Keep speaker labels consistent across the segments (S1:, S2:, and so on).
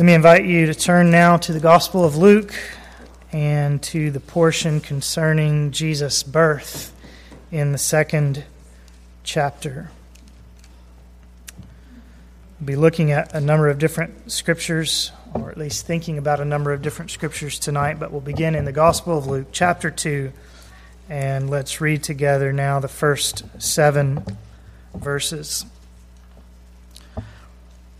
S1: Let me invite you to turn now to the Gospel of Luke and to the portion concerning Jesus' birth in the second chapter. We'll be looking at a number of different scriptures, or at least thinking about a number of different scriptures tonight, but we'll begin in the Gospel of Luke, chapter 2, and let's read together now the first seven verses.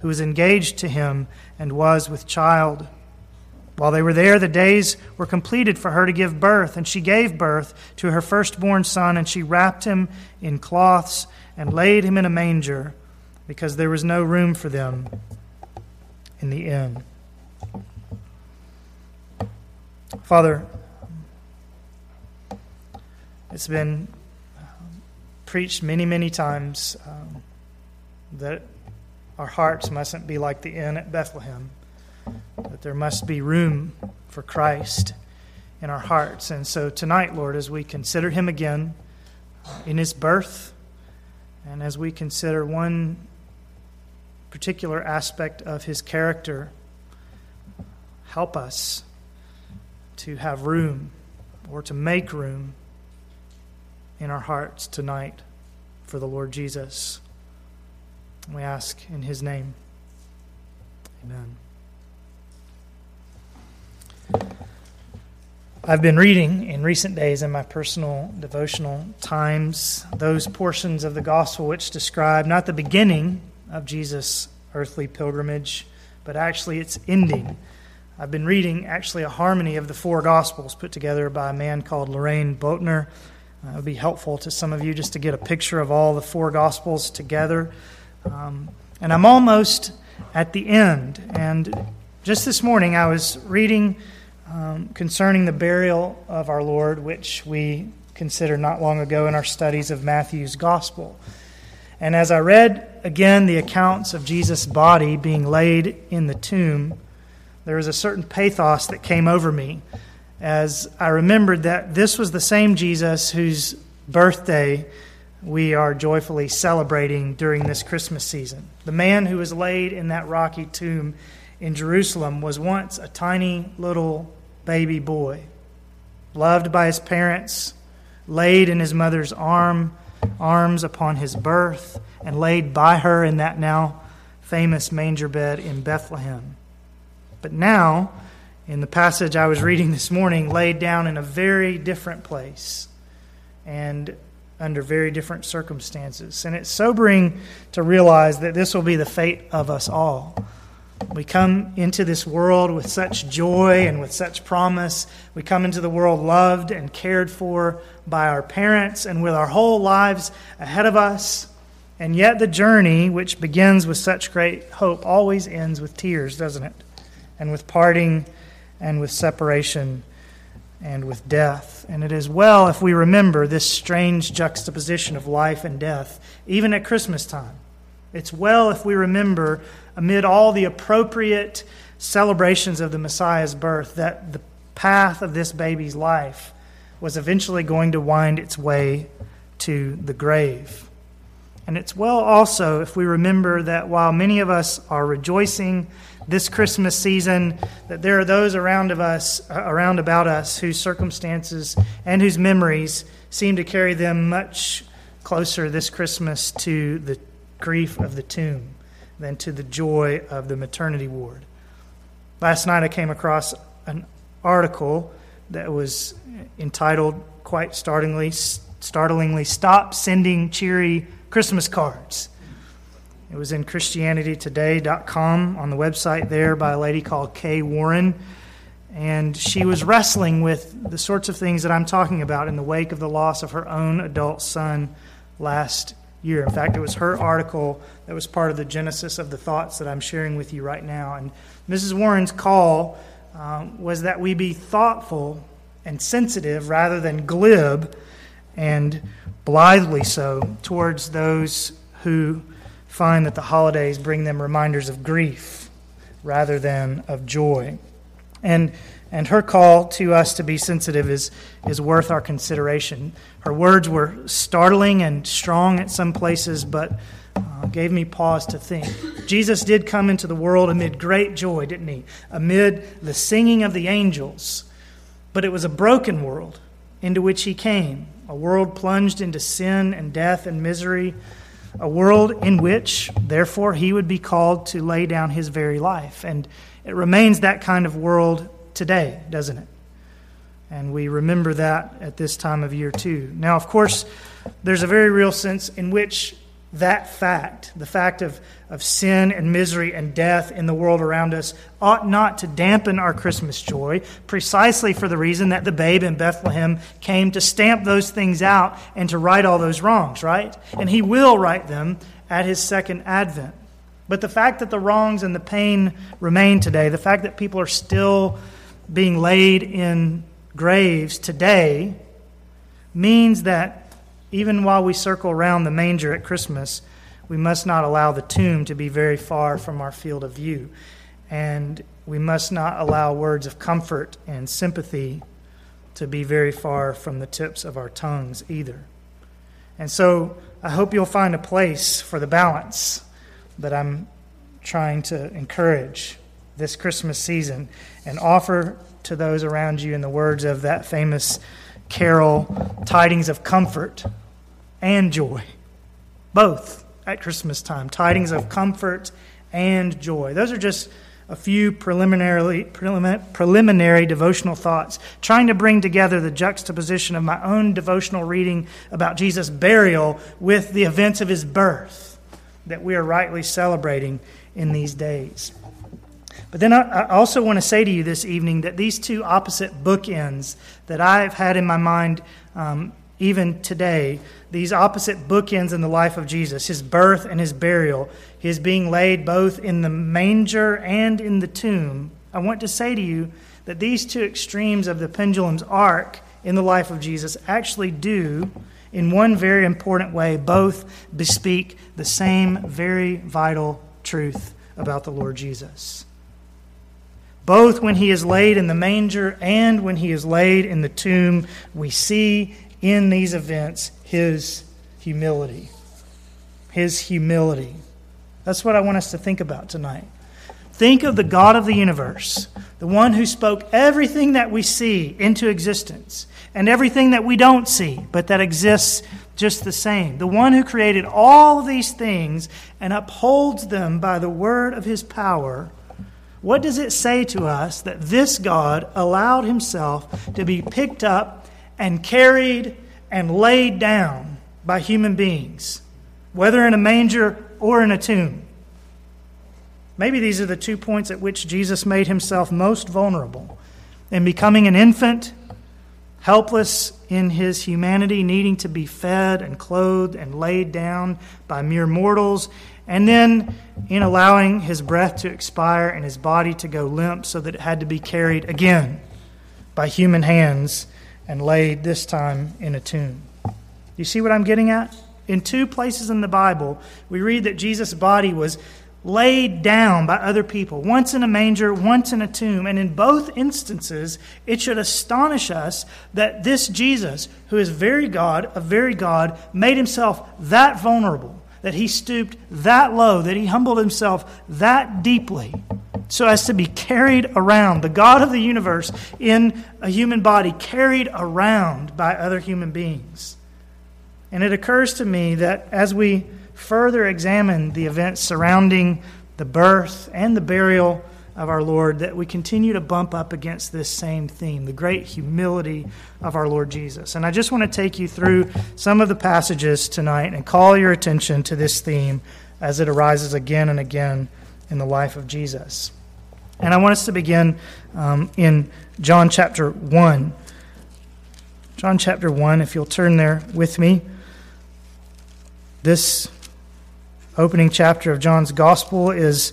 S1: who was engaged to him and was with child. While they were there, the days were completed for her to give birth, and she gave birth to her firstborn son, and she wrapped him in cloths and laid him in a manger, because there was no room for them in the inn. Father, it's been preached many, many times um, that our hearts mustn't be like the inn at Bethlehem, that there must be room for Christ in our hearts. And so tonight, Lord, as we consider him again in his birth, and as we consider one particular aspect of his character, help us to have room or to make room in our hearts tonight for the Lord Jesus. We ask in his name. Amen. I've been reading in recent days in my personal devotional times those portions of the gospel which describe not the beginning of Jesus' earthly pilgrimage, but actually its ending. I've been reading actually a harmony of the four gospels put together by a man called Loraine Boettner. Uh, it would be helpful to some of you just to get a picture of all the four gospels together. Um, and I'm almost at the end. And just this morning, I was reading um, concerning the burial of our Lord, which we considered not long ago in our studies of Matthew's Gospel. And as I read again the accounts of Jesus' body being laid in the tomb, there was a certain pathos that came over me as I remembered that this was the same Jesus whose birthday we are joyfully celebrating during this Christmas season. The man who was laid in that rocky tomb in Jerusalem was once a tiny little baby boy, loved by his parents, laid in his mother's arm, arms upon his birth, and laid by her in that now famous manger bed in Bethlehem. But now, in the passage I was reading this morning, laid down in a very different place. And under very different circumstances. And it's sobering to realize that this will be the fate of us all. We come into this world with such joy and with such promise. We come into the world loved and cared for by our parents and with our whole lives ahead of us. And yet, the journey, which begins with such great hope, always ends with tears, doesn't it? And with parting and with separation and with death. And it is well if we remember this strange juxtaposition of life and death, even at Christmas time. It's well if we remember, amid all the appropriate celebrations of the Messiah's birth, that the path of this baby's life was eventually going to wind its way to the grave. And it's well also if we remember that while many of us are rejoicing this Christmas season that there are those around of us uh, around about us whose circumstances and whose memories seem to carry them much closer this Christmas to the grief of the tomb than to the joy of the maternity ward. Last night I came across an article that was entitled quite startlingly startlingly stop sending cheery Christmas cards. It was in ChristianityToday.com on the website there by a lady called Kay Warren. And she was wrestling with the sorts of things that I'm talking about in the wake of the loss of her own adult son last year. In fact, it was her article that was part of the genesis of the thoughts that I'm sharing with you right now. And Mrs. Warren's call um, was that we be thoughtful and sensitive rather than glib and blithely so towards those who find that the holidays bring them reminders of grief rather than of joy. And, and her call to us to be sensitive is, is worth our consideration. Her words were startling and strong at some places, but uh, gave me pause to think. Jesus did come into the world amid great joy, didn't he? Amid the singing of the angels. But it was a broken world into which he came, a world plunged into sin and death and misery a world in which, therefore, he would be called to lay down his very life. And it remains that kind of world today, doesn't it? And we remember that at this time of year, too. Now, of course, there's a very real sense in which that fact, the fact of, of sin and misery and death in the world around us, ought not to dampen our Christmas joy, precisely for the reason that the babe in Bethlehem came to stamp those things out and to right all those wrongs, right? And he will right them at his second advent. But the fact that the wrongs and the pain remain today, the fact that people are still being laid in graves today, means that even while we circle around the manger at Christmas, we must not allow the tomb to be very far from our field of view. And we must not allow words of comfort and sympathy to be very far from the tips of our tongues either. And so I hope you'll find a place for the balance that I'm trying to encourage this Christmas season and offer to those around you, in the words of that famous carol, tidings of comfort and joy. Both at Christmas time. Tidings of comfort and joy. Those are just a few preliminarily, preliminary devotional thoughts, trying to bring together the juxtaposition of my own devotional reading about Jesus' burial with the events of his birth that we are rightly celebrating in these days. But then I also want to say to you this evening that these two opposite bookends that I've had in my mind um, even today, these opposite bookends in the life of Jesus his birth and his burial, his being laid both in the manger and in the tomb. I want to say to you that these two extremes of the pendulum's arc in the life of Jesus actually do, in one very important way, both bespeak the same very vital truth about the Lord Jesus. Both when he is laid in the manger and when he is laid in the tomb, we see in these events his humility. His humility. That's what I want us to think about tonight. Think of the God of the universe, the one who spoke everything that we see into existence and everything that we don't see, but that exists just the same. The one who created all these things and upholds them by the word of his power. What does it say to us that this God allowed himself to be picked up and carried and laid down by human beings, whether in a manger or in a tomb. Maybe these are the two points at which Jesus made himself most vulnerable in becoming an infant, helpless in his humanity, needing to be fed and clothed and laid down by mere mortals, and then in allowing his breath to expire and his body to go limp so that it had to be carried again by human hands and laid this time in a tomb. You see what I'm getting at? In two places in the Bible, we read that Jesus' body was laid down by other people, once in a manger, once in a tomb. And in both instances, it should astonish us that this Jesus, who is very God, a very God, made himself that vulnerable, that he stooped that low, that he humbled himself that deeply so as to be carried around, the God of the universe in a human body, carried around by other human beings. And it occurs to me that as we further examine the events surrounding the birth and the burial of our Lord, that we continue to bump up against this same theme, the great humility of our Lord Jesus. And I just want to take you through some of the passages tonight and call your attention to this theme as it arises again and again in the life of Jesus. And I want us to begin um, in John chapter 1. John chapter 1, if you'll turn there with me. This opening chapter of John's Gospel is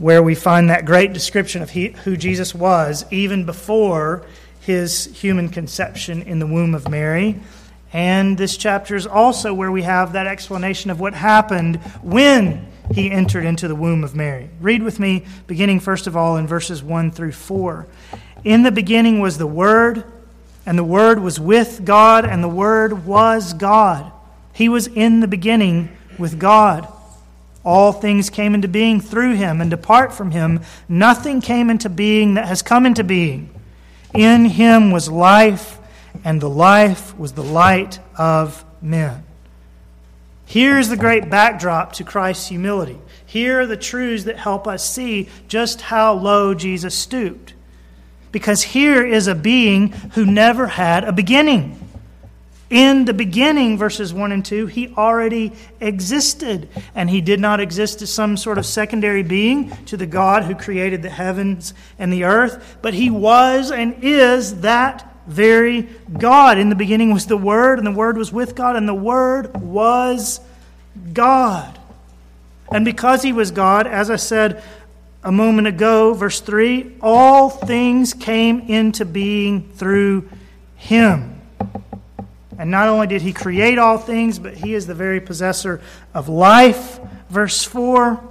S1: where we find that great description of he, who Jesus was even before his human conception in the womb of Mary. And this chapter is also where we have that explanation of what happened when he entered into the womb of Mary. Read with me, beginning first of all in verses 1 through 4. In the beginning was the Word, and the Word was with God, and the Word was God. He was in the beginning with God. All things came into being through him, and apart from him, nothing came into being that has come into being. In him was life, and the life was the light of men. Here's the great backdrop to Christ's humility. Here are the truths that help us see just how low Jesus stooped. Because here is a being who never had a beginning. In the beginning, verses 1 and 2, he already existed. And he did not exist as some sort of secondary being to the God who created the heavens and the earth, but he was and is that very God. In the beginning was the Word, and the Word was with God, and the Word was God. And because he was God, as I said a moment ago, verse 3, all things came into being through him. And not only did he create all things, but he is the very possessor of life, verse 4,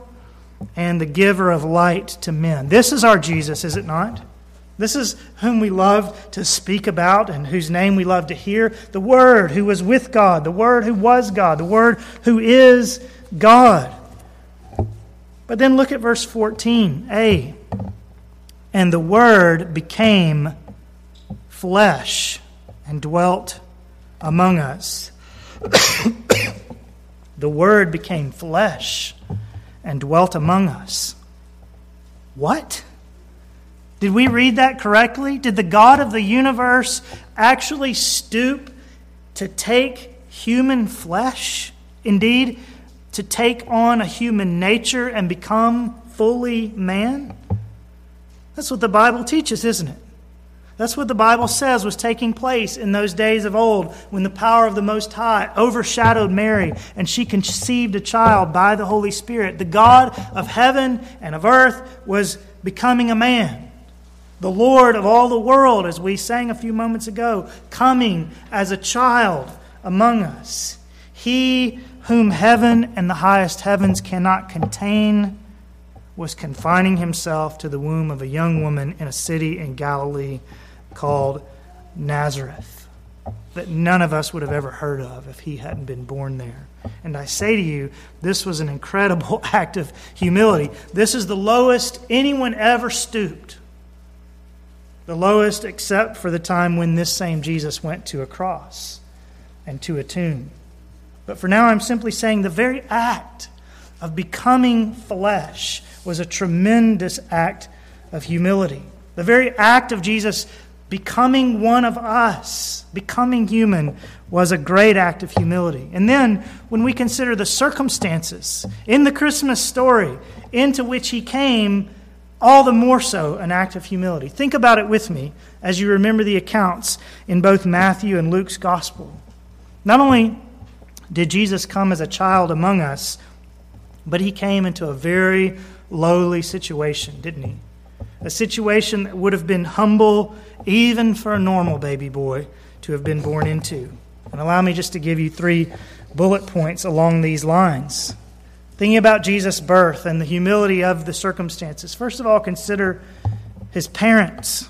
S1: and the giver of light to men. This is our Jesus, is it not? This is whom we love to speak about and whose name we love to hear. The Word who was with God, the Word who was God, the Word who is God. But then look at verse 14a. And the Word became flesh and dwelt among us. the Word became flesh and dwelt among us. What? Did we read that correctly? Did the God of the universe actually stoop to take human flesh? Indeed, to take on a human nature and become fully man? That's what the Bible teaches, isn't it? That's what the Bible says was taking place in those days of old when the power of the Most High overshadowed Mary and she conceived a child by the Holy Spirit. The God of heaven and of earth was becoming a man. The Lord of all the world, as we sang a few moments ago, coming as a child among us. He whom heaven and the highest heavens cannot contain was confining himself to the womb of a young woman in a city in Galilee called Nazareth that none of us would have ever heard of if he hadn't been born there. And I say to you, this was an incredible act of humility. This is the lowest anyone ever stooped. The lowest, except for the time when this same Jesus went to a cross and to a tomb. But for now, I'm simply saying the very act of becoming flesh was a tremendous act of humility. The very act of Jesus becoming one of us, becoming human, was a great act of humility. And then, when we consider the circumstances in the Christmas story into which he came, all the more so an act of humility. Think about it with me as you remember the accounts in both Matthew and Luke's gospel. Not only did Jesus come as a child among us, but he came into a very lowly situation, didn't he? A situation that would have been humble even for a normal baby boy to have been born into. And allow me just to give you three bullet points along these lines. Thinking about Jesus' birth and the humility of the circumstances. First of all, consider his parents.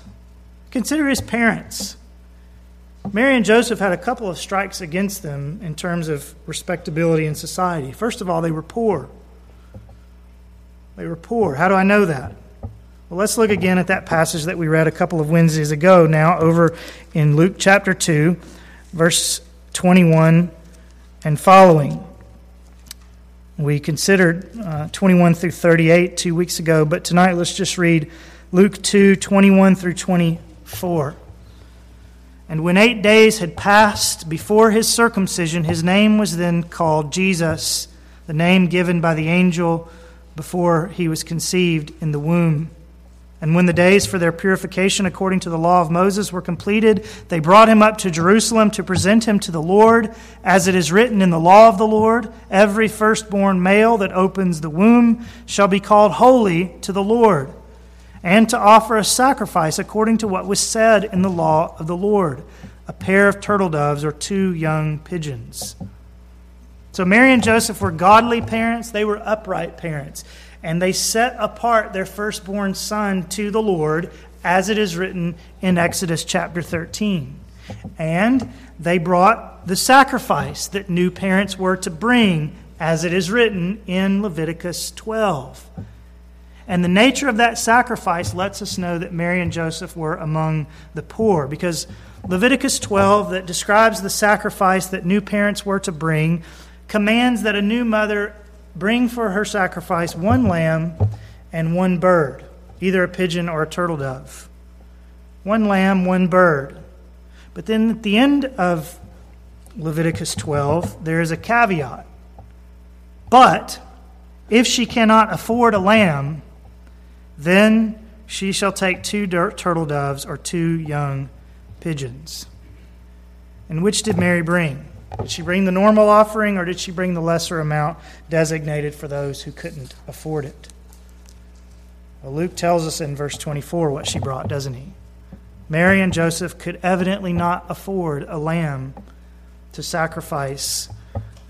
S1: Consider his parents. Mary and Joseph had a couple of strikes against them in terms of respectability in society. First of all, they were poor. They were poor. How do I know that? Well, let's look again at that passage that we read a couple of Wednesdays ago, now over in Luke chapter 2, verse 21 and following. We considered uh, 21 through 38 two weeks ago, but tonight let's just read Luke 2, 21 through 24. And when eight days had passed before his circumcision, his name was then called Jesus, the name given by the angel before he was conceived in the womb. And when the days for their purification according to the law of Moses were completed, they brought him up to Jerusalem to present him to the Lord, as it is written in the law of the Lord every firstborn male that opens the womb shall be called holy to the Lord, and to offer a sacrifice according to what was said in the law of the Lord. A pair of turtle doves or two young pigeons. So Mary and Joseph were godly parents, they were upright parents and they set apart their firstborn son to the Lord, as it is written in Exodus chapter 13. And they brought the sacrifice that new parents were to bring, as it is written in Leviticus 12. And the nature of that sacrifice lets us know that Mary and Joseph were among the poor, because Leviticus 12, that describes the sacrifice that new parents were to bring, commands that a new mother bring for her sacrifice one lamb and one bird, either a pigeon or a turtle dove. One lamb, one bird. But then at the end of Leviticus 12, there is a caveat. But if she cannot afford a lamb, then she shall take two turtle doves or two young pigeons. And which did Mary bring? Did she bring the normal offering or did she bring the lesser amount designated for those who couldn't afford it? Well, Luke tells us in verse 24 what she brought, doesn't he? Mary and Joseph could evidently not afford a lamb to sacrifice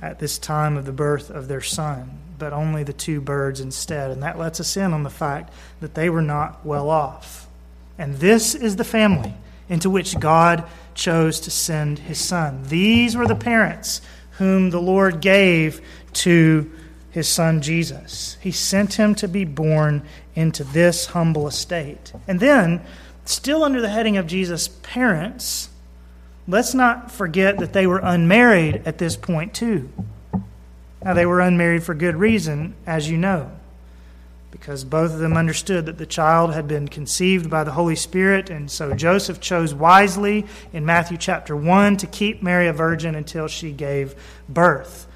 S1: at this time of the birth of their son, but only the two birds instead. And that lets us in on the fact that they were not well off. And this is the family into which God chose to send his son. These were the parents whom the Lord gave to his son Jesus. He sent him to be born into this humble estate. And then, still under the heading of Jesus' parents, let's not forget that they were unmarried at this point, too. Now, they were unmarried for good reason, as you know because both of them understood that the child had been conceived by the Holy Spirit. And so Joseph chose wisely in Matthew chapter 1 to keep Mary a virgin until she gave birth.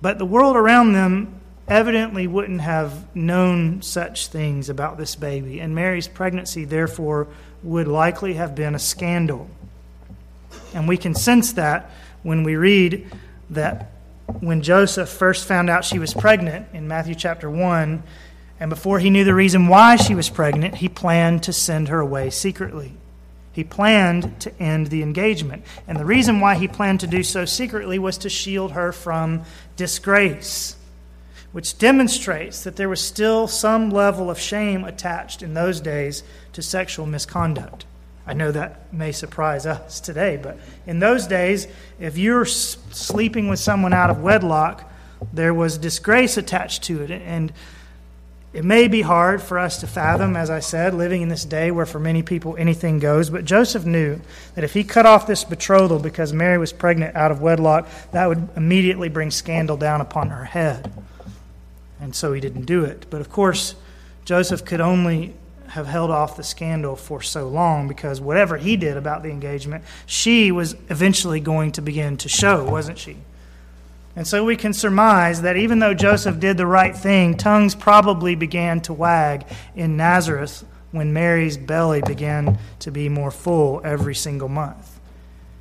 S1: But the world around them evidently wouldn't have known such things about this baby. And Mary's pregnancy, therefore, would likely have been a scandal. And we can sense that when we read that when Joseph first found out she was pregnant in Matthew chapter 1, and before he knew the reason why she was pregnant, he planned to send her away secretly. He planned to end the engagement. And the reason why he planned to do so secretly was to shield her from disgrace, which demonstrates that there was still some level of shame attached in those days to sexual misconduct. I know that may surprise us today, but in those days, if you're sleeping with someone out of wedlock, there was disgrace attached to it. And it may be hard for us to fathom, as I said, living in this day where for many people anything goes, but Joseph knew that if he cut off this betrothal because Mary was pregnant out of wedlock, that would immediately bring scandal down upon her head. And so he didn't do it. But of course, Joseph could only have held off the scandal for so long because whatever he did about the engagement, she was eventually going to begin to show, wasn't she? And so we can surmise that even though Joseph did the right thing, tongues probably began to wag in Nazareth when Mary's belly began to be more full every single month.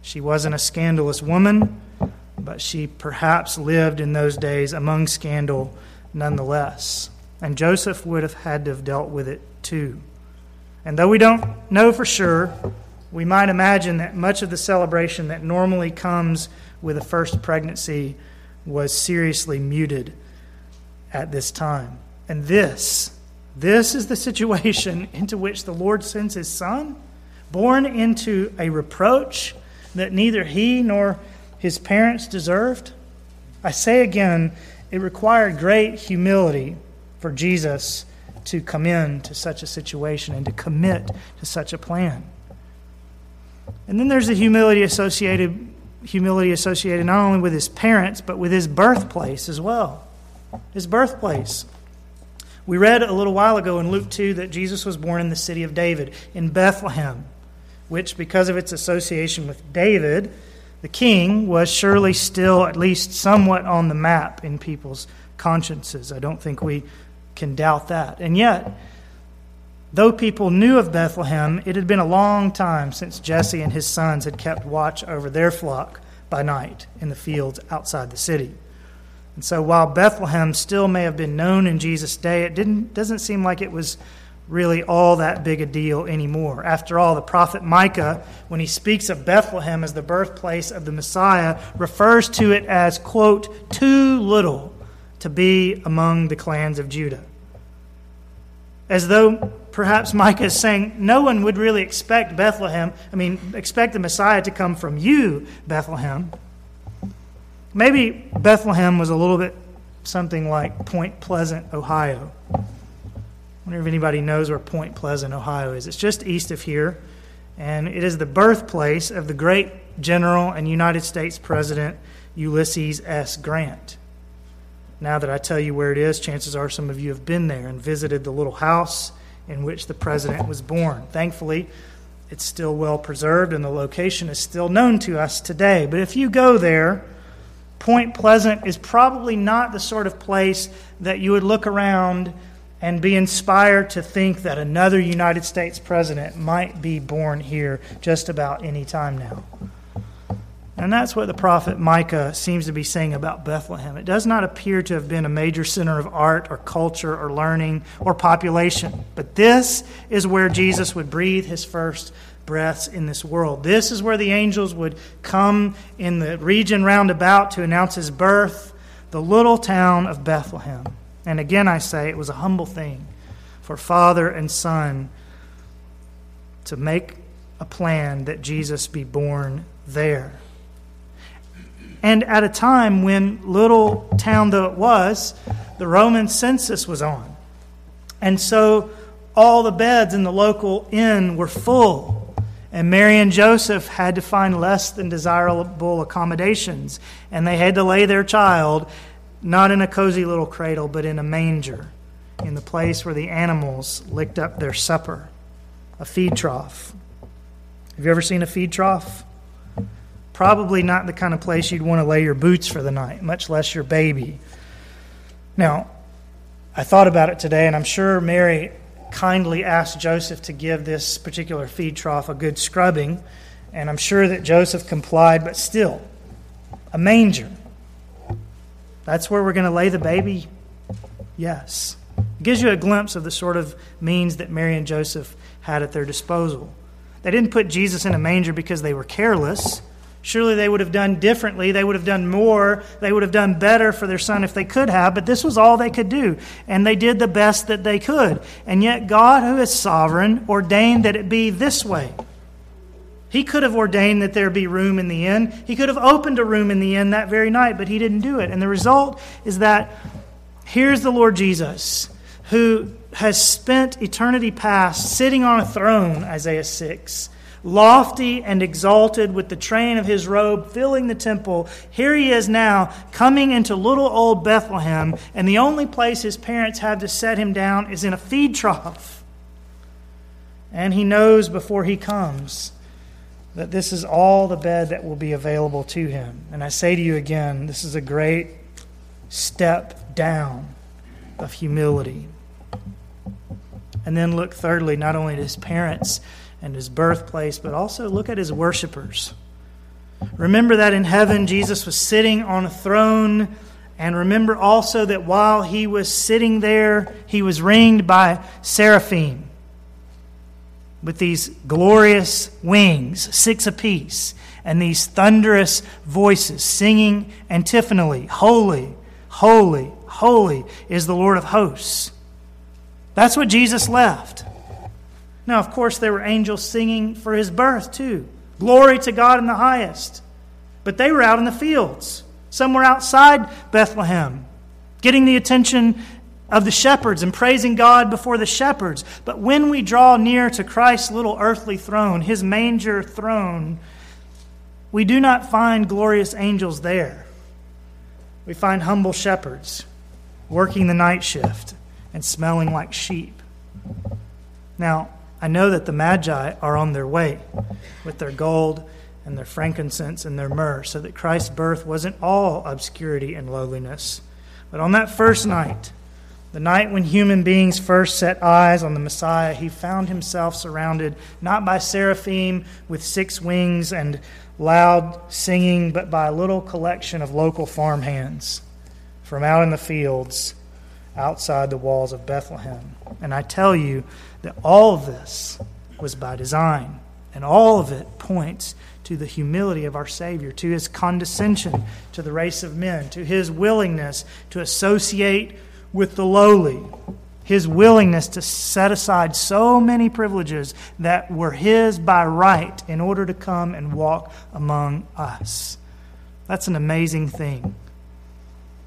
S1: She wasn't a scandalous woman, but she perhaps lived in those days among scandal nonetheless. And Joseph would have had to have dealt with it too. And though we don't know for sure, we might imagine that much of the celebration that normally comes with a first pregnancy was seriously muted at this time. And this, this is the situation into which the Lord sends his son, born into a reproach that neither he nor his parents deserved. I say again, it required great humility for Jesus to come into such a situation and to commit to such a plan. And then there's the humility associated humility associated not only with his parents, but with his birthplace as well. His birthplace. We read a little while ago in Luke 2 that Jesus was born in the city of David, in Bethlehem, which, because of its association with David, the king, was surely still at least somewhat on the map in people's consciences. I don't think we can doubt that. And yet, Though people knew of Bethlehem, it had been a long time since Jesse and his sons had kept watch over their flock by night in the fields outside the city. And so while Bethlehem still may have been known in Jesus' day, it didn't, doesn't seem like it was really all that big a deal anymore. After all, the prophet Micah, when he speaks of Bethlehem as the birthplace of the Messiah, refers to it as, quote, too little to be among the clans of Judah. As though perhaps Micah is saying, no one would really expect Bethlehem, I mean, expect the Messiah to come from you, Bethlehem. Maybe Bethlehem was a little bit something like Point Pleasant, Ohio. I wonder if anybody knows where Point Pleasant, Ohio is. It's just east of here, and it is the birthplace of the great General and United States President Ulysses S. Grant. Now that I tell you where it is, chances are some of you have been there and visited the little house in which the president was born. Thankfully, it's still well preserved and the location is still known to us today. But if you go there, Point Pleasant is probably not the sort of place that you would look around and be inspired to think that another United States president might be born here just about any time now. And that's what the prophet Micah seems to be saying about Bethlehem. It does not appear to have been a major center of art or culture or learning or population, but this is where Jesus would breathe his first breaths in this world. This is where the angels would come in the region round about to announce his birth, the little town of Bethlehem. And again, I say it was a humble thing for father and son to make a plan that Jesus be born there. And at a time when, little town though it was, the Roman census was on. And so all the beds in the local inn were full. And Mary and Joseph had to find less than desirable accommodations. And they had to lay their child not in a cozy little cradle, but in a manger, in the place where the animals licked up their supper, a feed trough. Have you ever seen a feed trough? Probably not the kind of place you'd want to lay your boots for the night, much less your baby. Now, I thought about it today, and I'm sure Mary kindly asked Joseph to give this particular feed trough a good scrubbing, and I'm sure that Joseph complied, but still, a manger. That's where we're going to lay the baby? Yes. It gives you a glimpse of the sort of means that Mary and Joseph had at their disposal. They didn't put Jesus in a manger because they were careless. Surely they would have done differently. They would have done more. They would have done better for their son if they could have, but this was all they could do. And they did the best that they could. And yet, God, who is sovereign, ordained that it be this way. He could have ordained that there be room in the inn. He could have opened a room in the inn that very night, but he didn't do it. And the result is that here's the Lord Jesus, who has spent eternity past sitting on a throne, Isaiah 6 lofty and exalted with the train of his robe filling the temple. Here he is now coming into little old Bethlehem, and the only place his parents have to set him down is in a feed trough. And he knows before he comes that this is all the bed that will be available to him. And I say to you again, this is a great step down of humility. And then look thirdly, not only to his parents and his birthplace, but also look at his worshipers. Remember that in heaven, Jesus was sitting on a throne. And remember also that while he was sitting there, he was ringed by seraphim with these glorious wings, six apiece, and these thunderous voices singing antiphonally Holy, holy, holy is the Lord of hosts. That's what Jesus left. Now, of course, there were angels singing for his birth, too. Glory to God in the highest. But they were out in the fields, somewhere outside Bethlehem, getting the attention of the shepherds and praising God before the shepherds. But when we draw near to Christ's little earthly throne, his manger throne, we do not find glorious angels there. We find humble shepherds working the night shift and smelling like sheep. Now, I know that the Magi are on their way with their gold and their frankincense and their myrrh, so that Christ's birth wasn't all obscurity and lowliness. But on that first night, The night when human beings first set eyes on the Messiah, he found himself surrounded not by seraphim with six wings and loud singing, but by a little collection of local farmhands from out in the fields outside the walls of Bethlehem. And I tell you that all of this was by design, and all of it points to the humility of our Savior, to his condescension to the race of men, to his willingness to associate with the lowly, his willingness to set aside so many privileges that were his by right in order to come and walk among us. That's an amazing thing.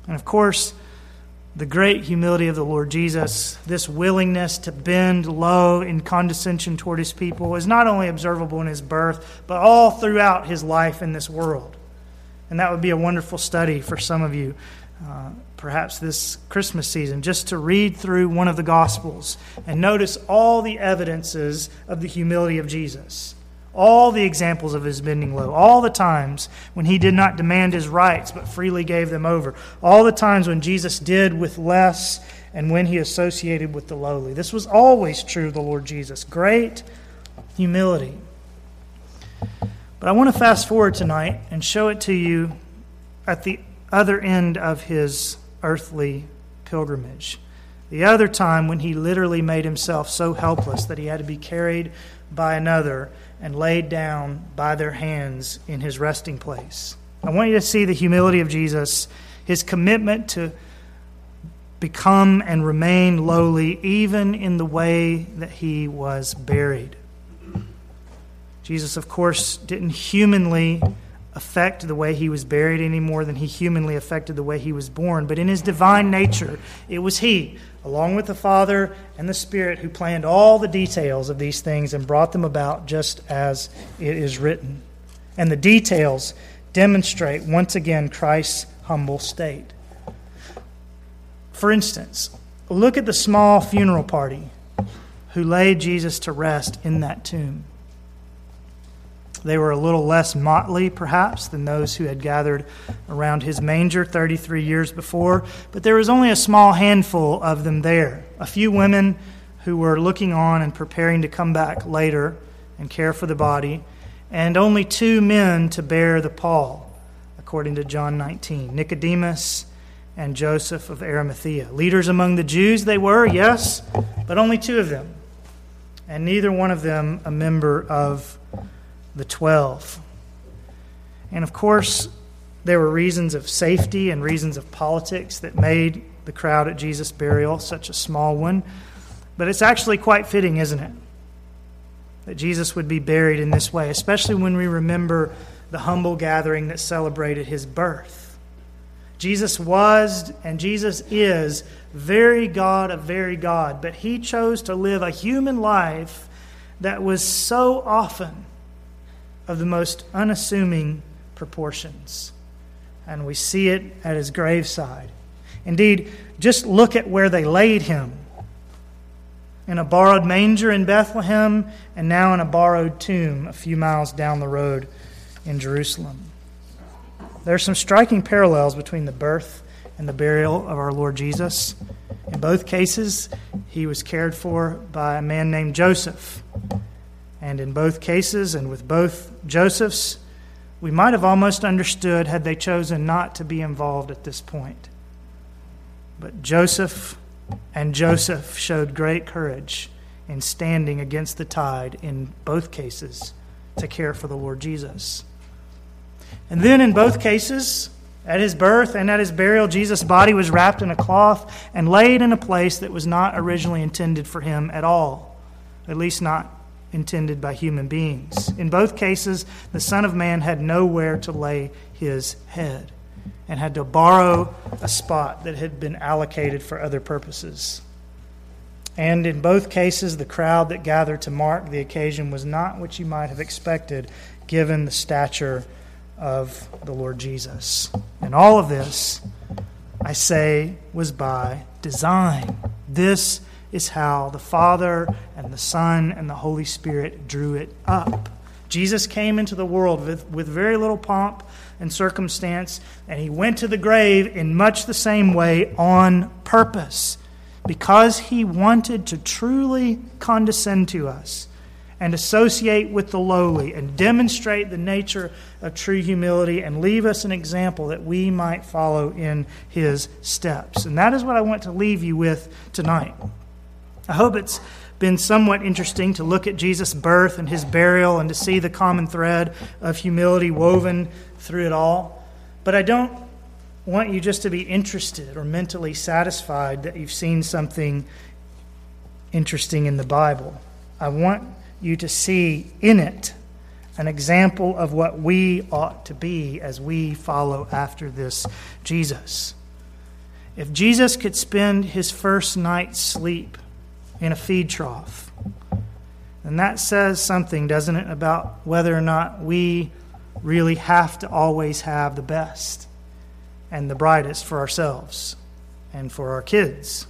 S1: And of course, the great humility of the Lord Jesus, this willingness to bend low in condescension toward his people, is not only observable in his birth, but all throughout his life in this world. And that would be a wonderful study for some of you uh, perhaps this Christmas season, just to read through one of the Gospels and notice all the evidences of the humility of Jesus, all the examples of his bending low, all the times when he did not demand his rights but freely gave them over, all the times when Jesus did with less and when he associated with the lowly. This was always true of the Lord Jesus. Great humility. But I want to fast forward tonight and show it to you at the other end of his earthly pilgrimage. The other time when he literally made himself so helpless that he had to be carried by another and laid down by their hands in his resting place. I want you to see the humility of Jesus, his commitment to become and remain lowly, even in the way that he was buried. Jesus, of course, didn't humanly affect the way he was buried any more than he humanly affected the way he was born. But in his divine nature, it was he, along with the Father and the Spirit, who planned all the details of these things and brought them about just as it is written. And the details demonstrate once again Christ's humble state. For instance, look at the small funeral party who laid Jesus to rest in that tomb. They were a little less motley, perhaps, than those who had gathered around his manger 33 years before, but there was only a small handful of them there. A few women who were looking on and preparing to come back later and care for the body, and only two men to bear the pall, according to John 19 Nicodemus and Joseph of Arimathea. Leaders among the Jews they were, yes, but only two of them, and neither one of them a member of the twelve. And of course, there were reasons of safety and reasons of politics that made the crowd at Jesus' burial such a small one. But it's actually quite fitting, isn't it? That Jesus would be buried in this way, especially when we remember the humble gathering that celebrated his birth. Jesus was and Jesus is very God of very God, but he chose to live a human life that was so often of the most unassuming proportions. And we see it at his graveside. Indeed, just look at where they laid him in a borrowed manger in Bethlehem, and now in a borrowed tomb a few miles down the road in Jerusalem. There are some striking parallels between the birth and the burial of our Lord Jesus. In both cases, he was cared for by a man named Joseph. And in both cases, and with both Josephs, we might have almost understood had they chosen not to be involved at this point. But Joseph and Joseph showed great courage in standing against the tide in both cases to care for the Lord Jesus. And then in both cases, at his birth and at his burial, Jesus' body was wrapped in a cloth and laid in a place that was not originally intended for him at all, at least not intended by human beings. In both cases, the Son of Man had nowhere to lay his head and had to borrow a spot that had been allocated for other purposes. And in both cases, the crowd that gathered to mark the occasion was not what you might have expected given the stature of the Lord Jesus. And all of this, I say, was by design. This is how the Father and the Son and the Holy Spirit drew it up. Jesus came into the world with, with very little pomp and circumstance, and he went to the grave in much the same way on purpose. because he wanted to truly condescend to us and associate with the lowly and demonstrate the nature of true humility and leave us an example that we might follow in his steps. And that is what I want to leave you with tonight. I hope it's been somewhat interesting to look at Jesus' birth and his burial and to see the common thread of humility woven through it all. But I don't want you just to be interested or mentally satisfied that you've seen something interesting in the Bible. I want you to see in it an example of what we ought to be as we follow after this Jesus. If Jesus could spend his first night's sleep in a feed trough, And that says something, doesn't it, about whether or not we really have to always have the best and the brightest for ourselves and for our kids.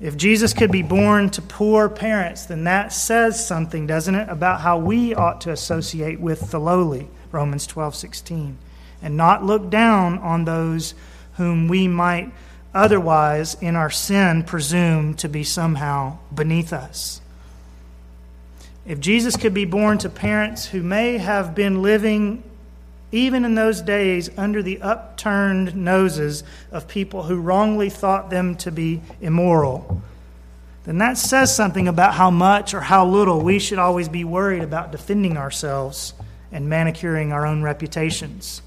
S1: If Jesus could be born to poor parents, then that says something, doesn't it, about how we ought to associate with the lowly, Romans 12, 16, and not look down on those whom we might otherwise, in our sin, presume to be somehow beneath us. If Jesus could be born to parents who may have been living even in those days, under the upturned noses of people who wrongly thought them to be immoral, then that says something about how much or how little we should always be worried about defending ourselves and manicuring our own reputations.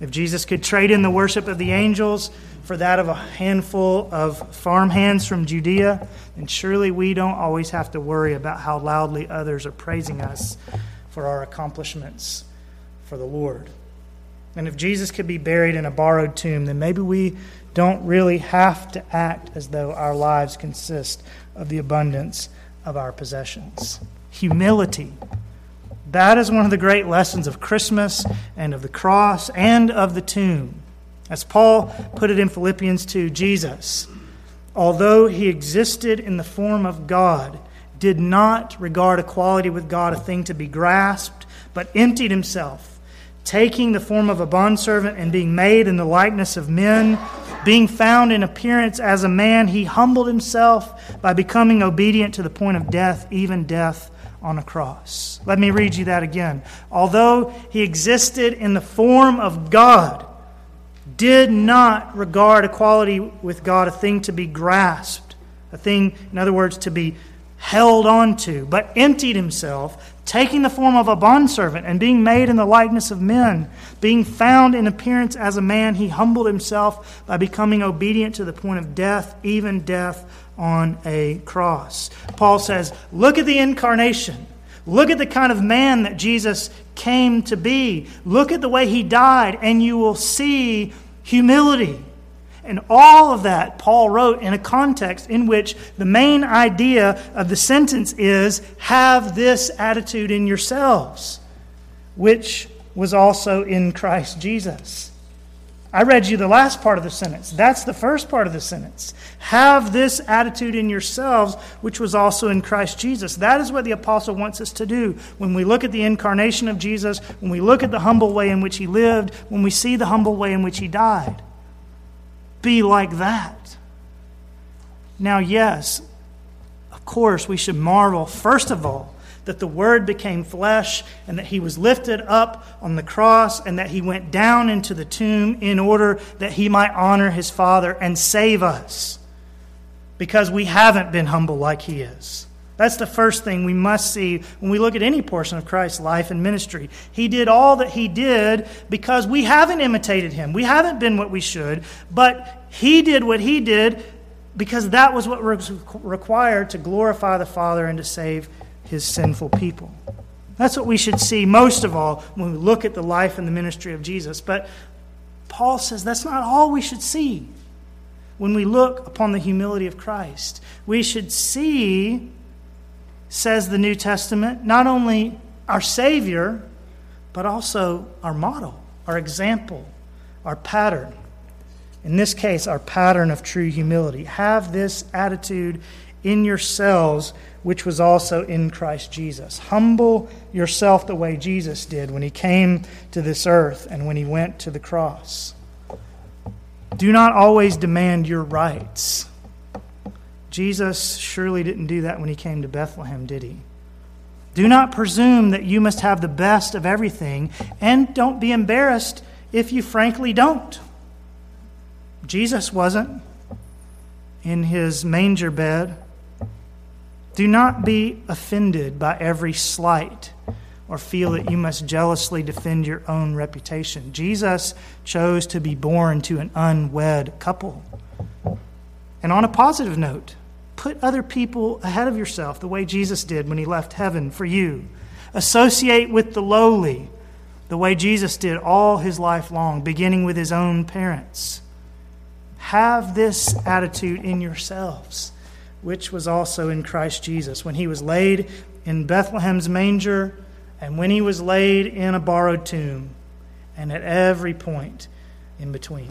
S1: If Jesus could trade in the worship of the angels for that of a handful of farmhands from Judea, then surely we don't always have to worry about how loudly others are praising us for our accomplishments for the Lord. And if Jesus could be buried in a borrowed tomb, then maybe we don't really have to act as though our lives consist of the abundance of our possessions. Humility. That is one of the great lessons of Christmas and of the cross and of the tomb. As Paul put it in Philippians 2, Jesus, although he existed in the form of God, did not regard equality with God a thing to be grasped, but emptied himself taking the form of a bondservant and being made in the likeness of men, being found in appearance as a man, he humbled himself by becoming obedient to the point of death, even death on a cross. Let me read you that again. Although he existed in the form of God, did not regard equality with God a thing to be grasped, a thing, in other words, to be held on to, but emptied himself, taking the form of a bondservant and being made in the likeness of men, being found in appearance as a man, he humbled himself by becoming obedient to the point of death, even death on a cross. Paul says, Look at the incarnation. Look at the kind of man that Jesus came to be. Look at the way he died, and you will see humility. And all of that Paul wrote in a context in which the main idea of the sentence is have this attitude in yourselves, which was also in Christ Jesus. I read you the last part of the sentence. That's the first part of the sentence. Have this attitude in yourselves, which was also in Christ Jesus. That is what the apostle wants us to do. When we look at the incarnation of Jesus, when we look at the humble way in which he lived, when we see the humble way in which he died be like that. Now, yes, of course, we should marvel, first of all, that the Word became flesh and that He was lifted up on the cross and that He went down into the tomb in order that He might honor His Father and save us because we haven't been humble like He is. That's the first thing we must see when we look at any portion of Christ's life and ministry. He did all that he did because we haven't imitated him. We haven't been what we should, but he did what he did because that was what was required to glorify the Father and to save his sinful people. That's what we should see most of all when we look at the life and the ministry of Jesus. But Paul says that's not all we should see when we look upon the humility of Christ. We should see says the New Testament, not only our Savior, but also our model, our example, our pattern. In this case, our pattern of true humility. Have this attitude in yourselves, which was also in Christ Jesus. Humble yourself the way Jesus did when he came to this earth and when he went to the cross. Do not always demand your rights Jesus surely didn't do that when he came to Bethlehem, did he? Do not presume that you must have the best of everything, and don't be embarrassed if you frankly don't. Jesus wasn't in his manger bed. Do not be offended by every slight or feel that you must jealously defend your own reputation. Jesus chose to be born to an unwed couple. And on a positive note, put other people ahead of yourself the way Jesus did when he left heaven for you. Associate with the lowly the way Jesus did all his life long, beginning with his own parents. Have this attitude in yourselves, which was also in Christ Jesus. When he was laid in Bethlehem's manger, and when he was laid in a borrowed tomb, and at every point in between.